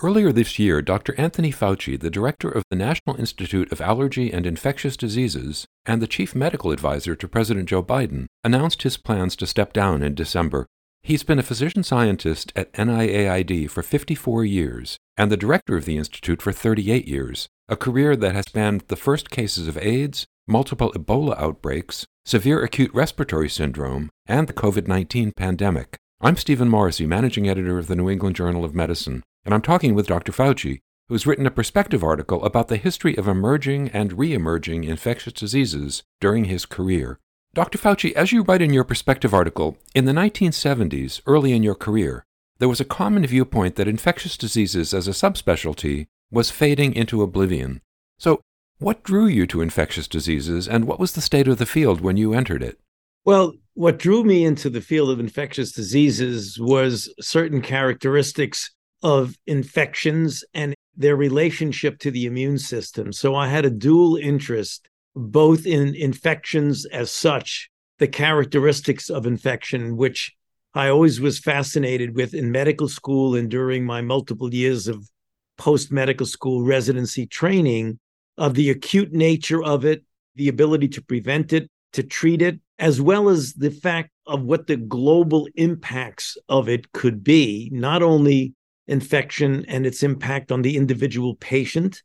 Earlier this year, Dr. Anthony Fauci, the director of the National Institute of Allergy and Infectious Diseases and the chief medical advisor to President Joe Biden, announced his plans to step down in December. He's been a physician scientist at NIAID for 54 years and the director of the institute for 38 years, a career that has spanned the first cases of AIDS, multiple Ebola outbreaks, severe acute respiratory syndrome, and the COVID 19 pandemic. I'm Stephen Morrissey, managing editor of the New England Journal of Medicine and I'm talking with Dr. Fauci, who's written a perspective article about the history of emerging and re emerging infectious diseases during his career. Dr. Fauci, as you write in your perspective article, in the 1970s, early in your career, there was a common viewpoint that infectious diseases as a subspecialty was fading into oblivion. So, what drew you to infectious diseases, and what was the state of the field when you entered it? Well, what drew me into the field of infectious diseases was certain characteristics of infections and their relationship to the immune system. So I had a dual interest both in infections as such, the characteristics of infection, which I always was fascinated with in medical school and during my multiple years of post medical school residency training, of the acute nature of it, the ability to prevent it, to treat it, as well as the fact of what the global impacts of it could be, not only infection and its impact on the individual patient,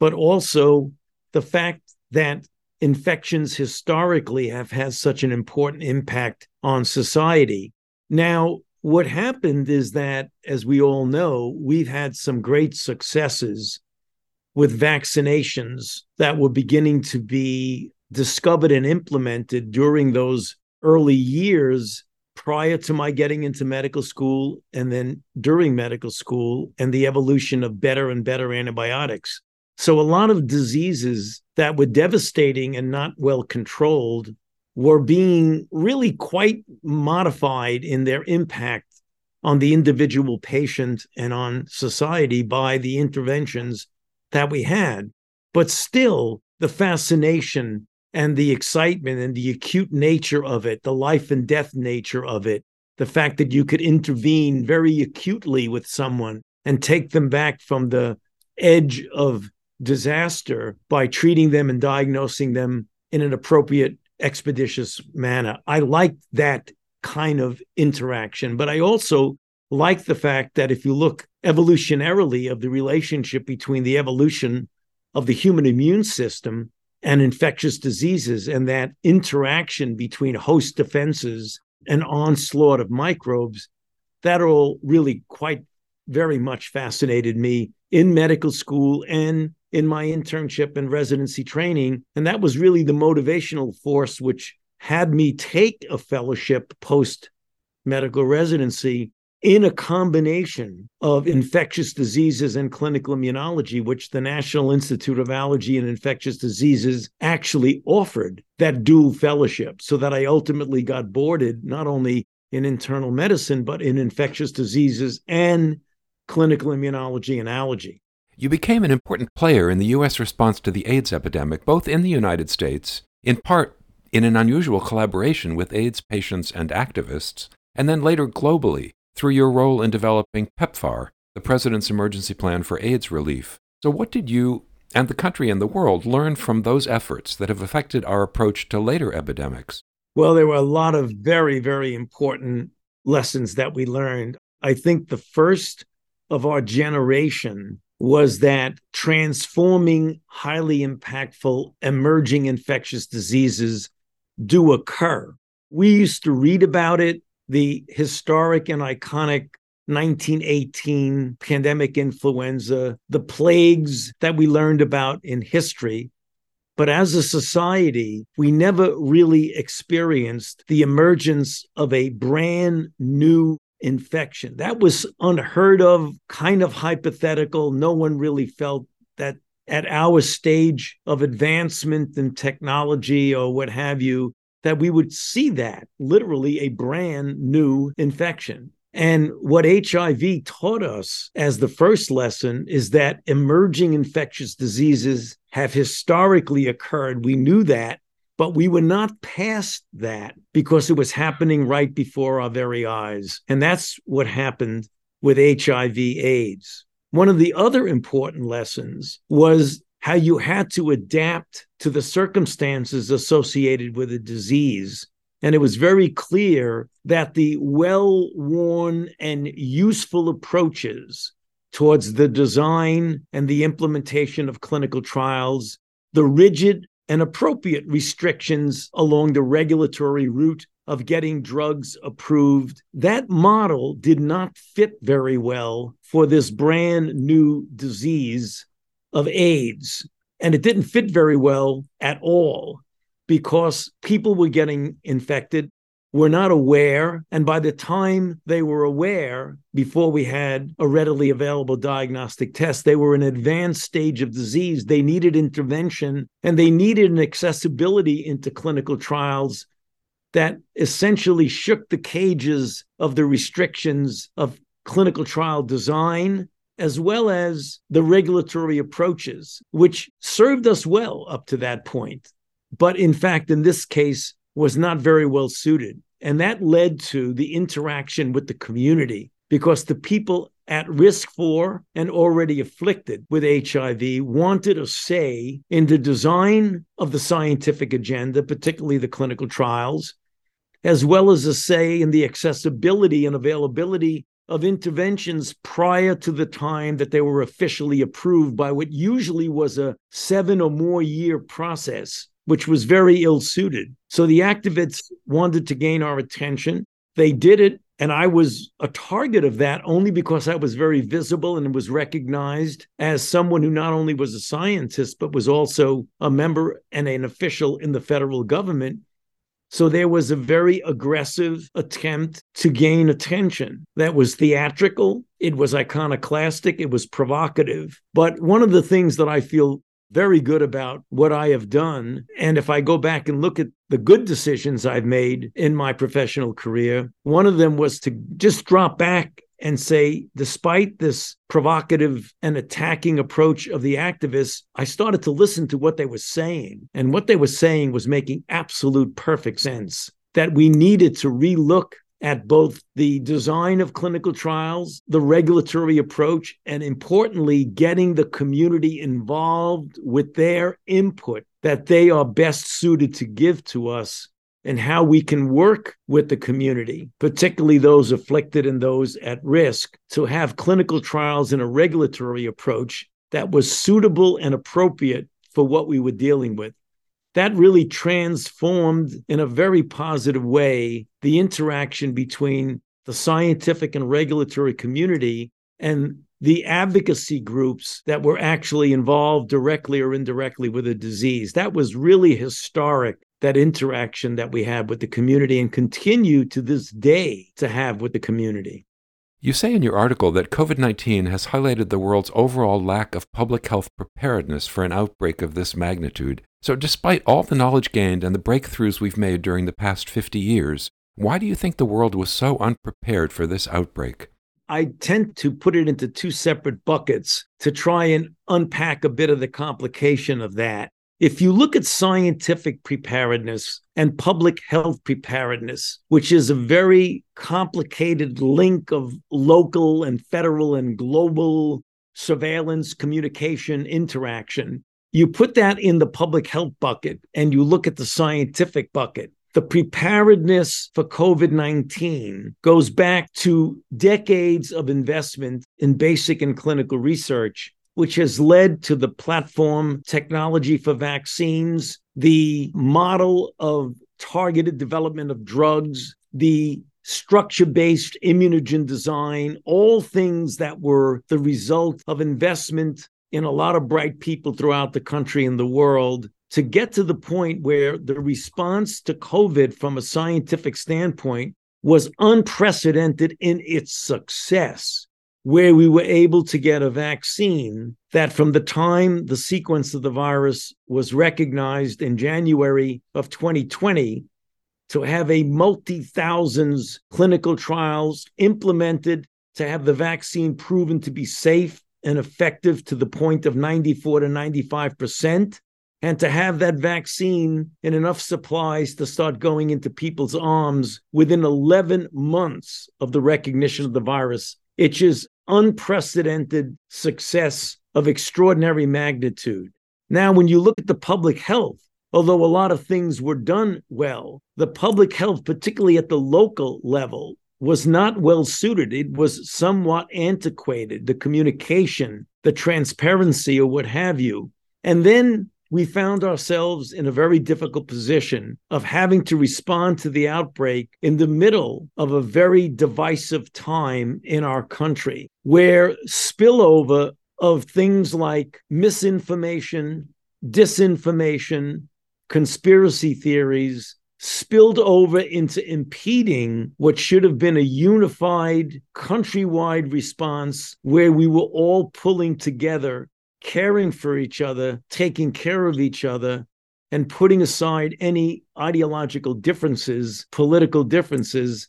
but also the fact that infections historically have had such an important impact on society. Now, what happened is that, as we all know, we've had some great successes with vaccinations that were beginning to be discovered and implemented during those early years prior to my getting into medical school and then during medical school and the evolution of better and better antibiotics. So, a lot of diseases that were devastating and not well controlled were being really quite modified in their impact on the individual patient and on society by the interventions that we had. But still, the fascination and the excitement and the acute nature of it, the life and death nature of it, the fact that you could intervene very acutely with someone and take them back from the edge of disaster by treating them and diagnosing them in an appropriate, expeditious manner. I like that kind of interaction, but I also like the fact that if you look evolutionarily of the relationship between the evolution of the human immune system and infectious diseases and that interaction between host defenses and onslaught of microbes that all really quite very much fascinated me in medical school and in my internship and residency training. And that was really the motivational force which had me take a fellowship post medical residency in a combination of infectious diseases and clinical immunology, which the National Institute of Allergy and Infectious Diseases actually offered that dual fellowship, so that I ultimately got boarded not only in internal medicine, but in infectious diseases and clinical immunology and allergy. You became an important player in the U.S. response to the AIDS epidemic, both in the United States, in part in an unusual collaboration with AIDS patients and activists, and then later globally through your role in developing PEPFAR, the President's Emergency Plan for AIDS Relief. So, what did you and the country and the world learn from those efforts that have affected our approach to later epidemics? Well, there were a lot of very, very important lessons that we learned. I think the first of our generation was that transforming, highly impactful, emerging infectious diseases do occur. We used to read about it the historic and iconic 1918 pandemic influenza, the plagues that we learned about in history. But as a society, we never really experienced the emergence of a brand new infection. That was unheard of, kind of hypothetical. No one really felt that at our stage of advancement in technology or what have you, that we would see that literally a brand new infection. And what HIV taught us as the first lesson is that emerging infectious diseases have historically occurred. We knew that, but we were not past that because it was happening right before our very eyes. And that's what happened with HIV AIDS. One of the other important lessons was how you had to adapt to the circumstances associated with a disease. And it was very clear that the well worn and useful approaches towards the design and the implementation of clinical trials, the rigid and appropriate restrictions along the regulatory route of getting drugs approved. That model did not fit very well for this brand new disease of AIDS. And it didn't fit very well at all because people were getting infected, were not aware. And by the time they were aware, before we had a readily available diagnostic test, they were in an advanced stage of disease. They needed intervention and they needed an accessibility into clinical trials that essentially shook the cages of the restrictions of clinical trial design as well as the regulatory approaches, which served us well up to that point. But in fact, in this case, was not very well suited. And that led to the interaction with the community because the people at risk for and already afflicted with HIV wanted a say in the design of the scientific agenda, particularly the clinical trials, as well as a say in the accessibility and availability of interventions prior to the time that they were officially approved by what usually was a seven or more year process, which was very ill suited. So the activists wanted to gain our attention. They did it. And I was a target of that only because I was very visible and was recognized as someone who not only was a scientist, but was also a member and an official in the federal government so there was a very aggressive attempt to gain attention. That was theatrical, it was iconoclastic, it was provocative. But one of the things that I feel very good about what I have done, and if I go back and look at the good decisions I've made in my professional career, one of them was to just drop back and say, despite this provocative and attacking approach of the activists, I started to listen to what they were saying. And what they were saying was making absolute perfect sense that we needed to relook at both the design of clinical trials, the regulatory approach, and importantly, getting the community involved with their input that they are best suited to give to us and how we can work with the community, particularly those afflicted and those at risk, to have clinical trials and a regulatory approach that was suitable and appropriate for what we were dealing with. That really transformed in a very positive way the interaction between the scientific and regulatory community and the advocacy groups that were actually involved directly or indirectly with the disease. That was really historic that interaction that we have with the community and continue to this day to have with the community. You say in your article that COVID 19 has highlighted the world's overall lack of public health preparedness for an outbreak of this magnitude. So, despite all the knowledge gained and the breakthroughs we've made during the past 50 years, why do you think the world was so unprepared for this outbreak? I tend to put it into two separate buckets to try and unpack a bit of the complication of that. If you look at scientific preparedness and public health preparedness, which is a very complicated link of local and federal and global surveillance, communication, interaction, you put that in the public health bucket and you look at the scientific bucket. The preparedness for COVID 19 goes back to decades of investment in basic and clinical research which has led to the platform technology for vaccines, the model of targeted development of drugs, the structure based immunogen design, all things that were the result of investment in a lot of bright people throughout the country and the world to get to the point where the response to COVID from a scientific standpoint was unprecedented in its success where we were able to get a vaccine that from the time the sequence of the virus was recognized in January of 2020 to have a multi thousands clinical trials implemented to have the vaccine proven to be safe and effective to the point of 94 to 95% and to have that vaccine in enough supplies to start going into people's arms within 11 months of the recognition of the virus it's just unprecedented success of extraordinary magnitude. Now, when you look at the public health, although a lot of things were done well, the public health, particularly at the local level, was not well suited. It was somewhat antiquated, the communication, the transparency, or what have you. And then we found ourselves in a very difficult position of having to respond to the outbreak in the middle of a very divisive time in our country, where spillover of things like misinformation, disinformation, conspiracy theories, spilled over into impeding what should have been a unified countrywide response where we were all pulling together, caring for each other, taking care of each other, and putting aside any ideological differences, political differences,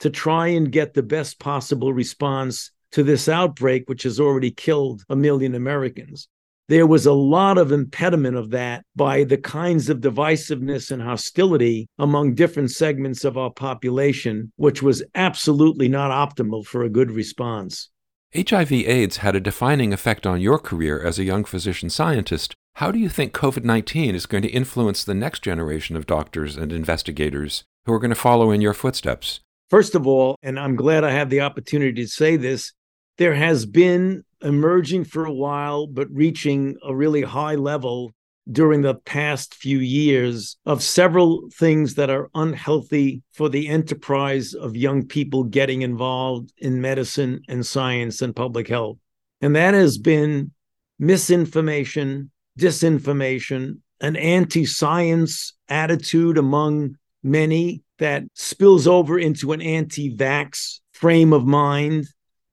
to try and get the best possible response to this outbreak, which has already killed a million Americans there was a lot of impediment of that by the kinds of divisiveness and hostility among different segments of our population, which was absolutely not optimal for a good response. HIV AIDS had a defining effect on your career as a young physician scientist. How do you think COVID 19 is going to influence the next generation of doctors and investigators who are going to follow in your footsteps? First of all, and I'm glad I have the opportunity to say this, there has been emerging for a while, but reaching a really high level during the past few years of several things that are unhealthy for the enterprise of young people getting involved in medicine and science and public health. And that has been misinformation, disinformation, an anti science attitude among many that spills over into an anti vax frame of mind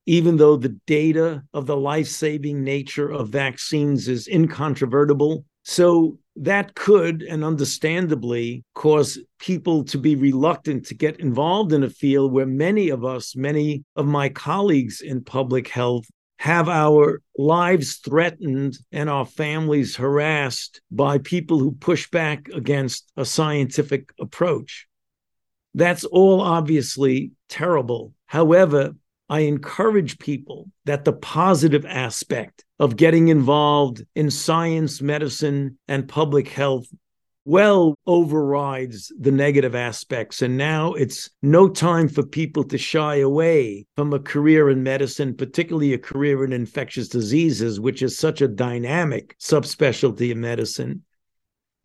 even though the data of the life saving nature of vaccines is incontrovertible. So that could and understandably cause people to be reluctant to get involved in a field where many of us, many of my colleagues in public health, have our lives threatened and our families harassed by people who push back against a scientific approach. That's all obviously terrible. However, I encourage people that the positive aspect of getting involved in science, medicine, and public health well overrides the negative aspects. And now it's no time for people to shy away from a career in medicine, particularly a career in infectious diseases, which is such a dynamic subspecialty of medicine.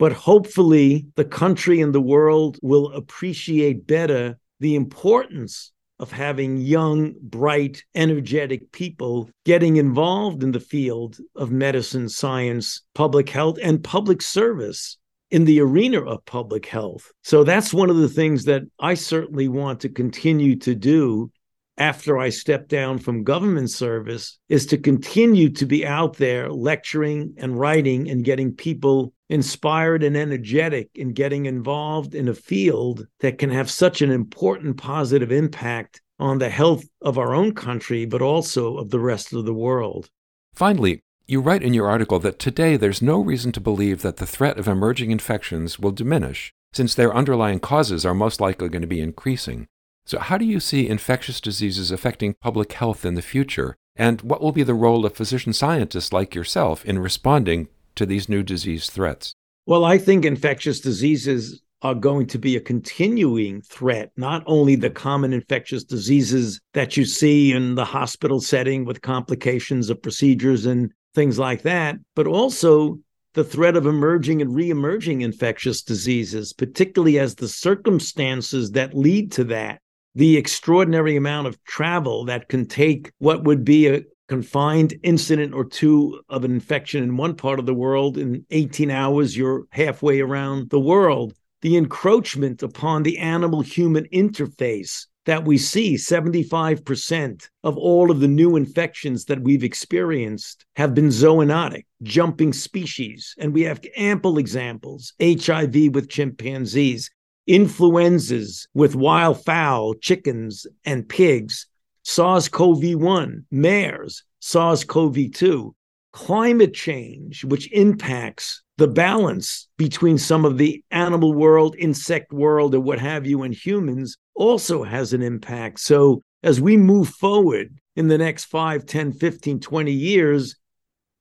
But hopefully, the country and the world will appreciate better the importance of having young, bright, energetic people getting involved in the field of medicine, science, public health, and public service in the arena of public health. So that's one of the things that I certainly want to continue to do after I step down from government service is to continue to be out there lecturing and writing and getting people inspired and energetic in getting involved in a field that can have such an important positive impact on the health of our own country, but also of the rest of the world. Finally, you write in your article that today there's no reason to believe that the threat of emerging infections will diminish, since their underlying causes are most likely going to be increasing. So, how do you see infectious diseases affecting public health in the future? And what will be the role of physician scientists like yourself in responding to these new disease threats? Well, I think infectious diseases are going to be a continuing threat, not only the common infectious diseases that you see in the hospital setting with complications of procedures and things like that, but also the threat of emerging and re-emerging infectious diseases, particularly as the circumstances that lead to that, the extraordinary amount of travel that can take what would be a confined incident or two of an infection in one part of the world in 18 hours you're halfway around the world the encroachment upon the animal human interface that we see 75% of all of the new infections that we've experienced have been zoonotic, jumping species. And we have ample examples HIV with chimpanzees, influenzas with wild fowl, chickens, and pigs, SARS CoV 1, MERS, SARS CoV 2, climate change, which impacts the balance between some of the animal world, insect world, or what have you, and humans also has an impact. So as we move forward in the next 5, 10, 15, 20 years,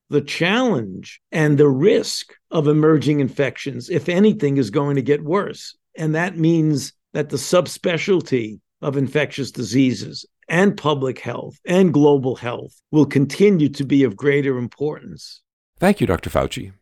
the challenge and the risk of emerging infections, if anything, is going to get worse. And that means that the subspecialty of infectious diseases and public health and global health will continue to be of greater importance. Thank you, Dr. Fauci.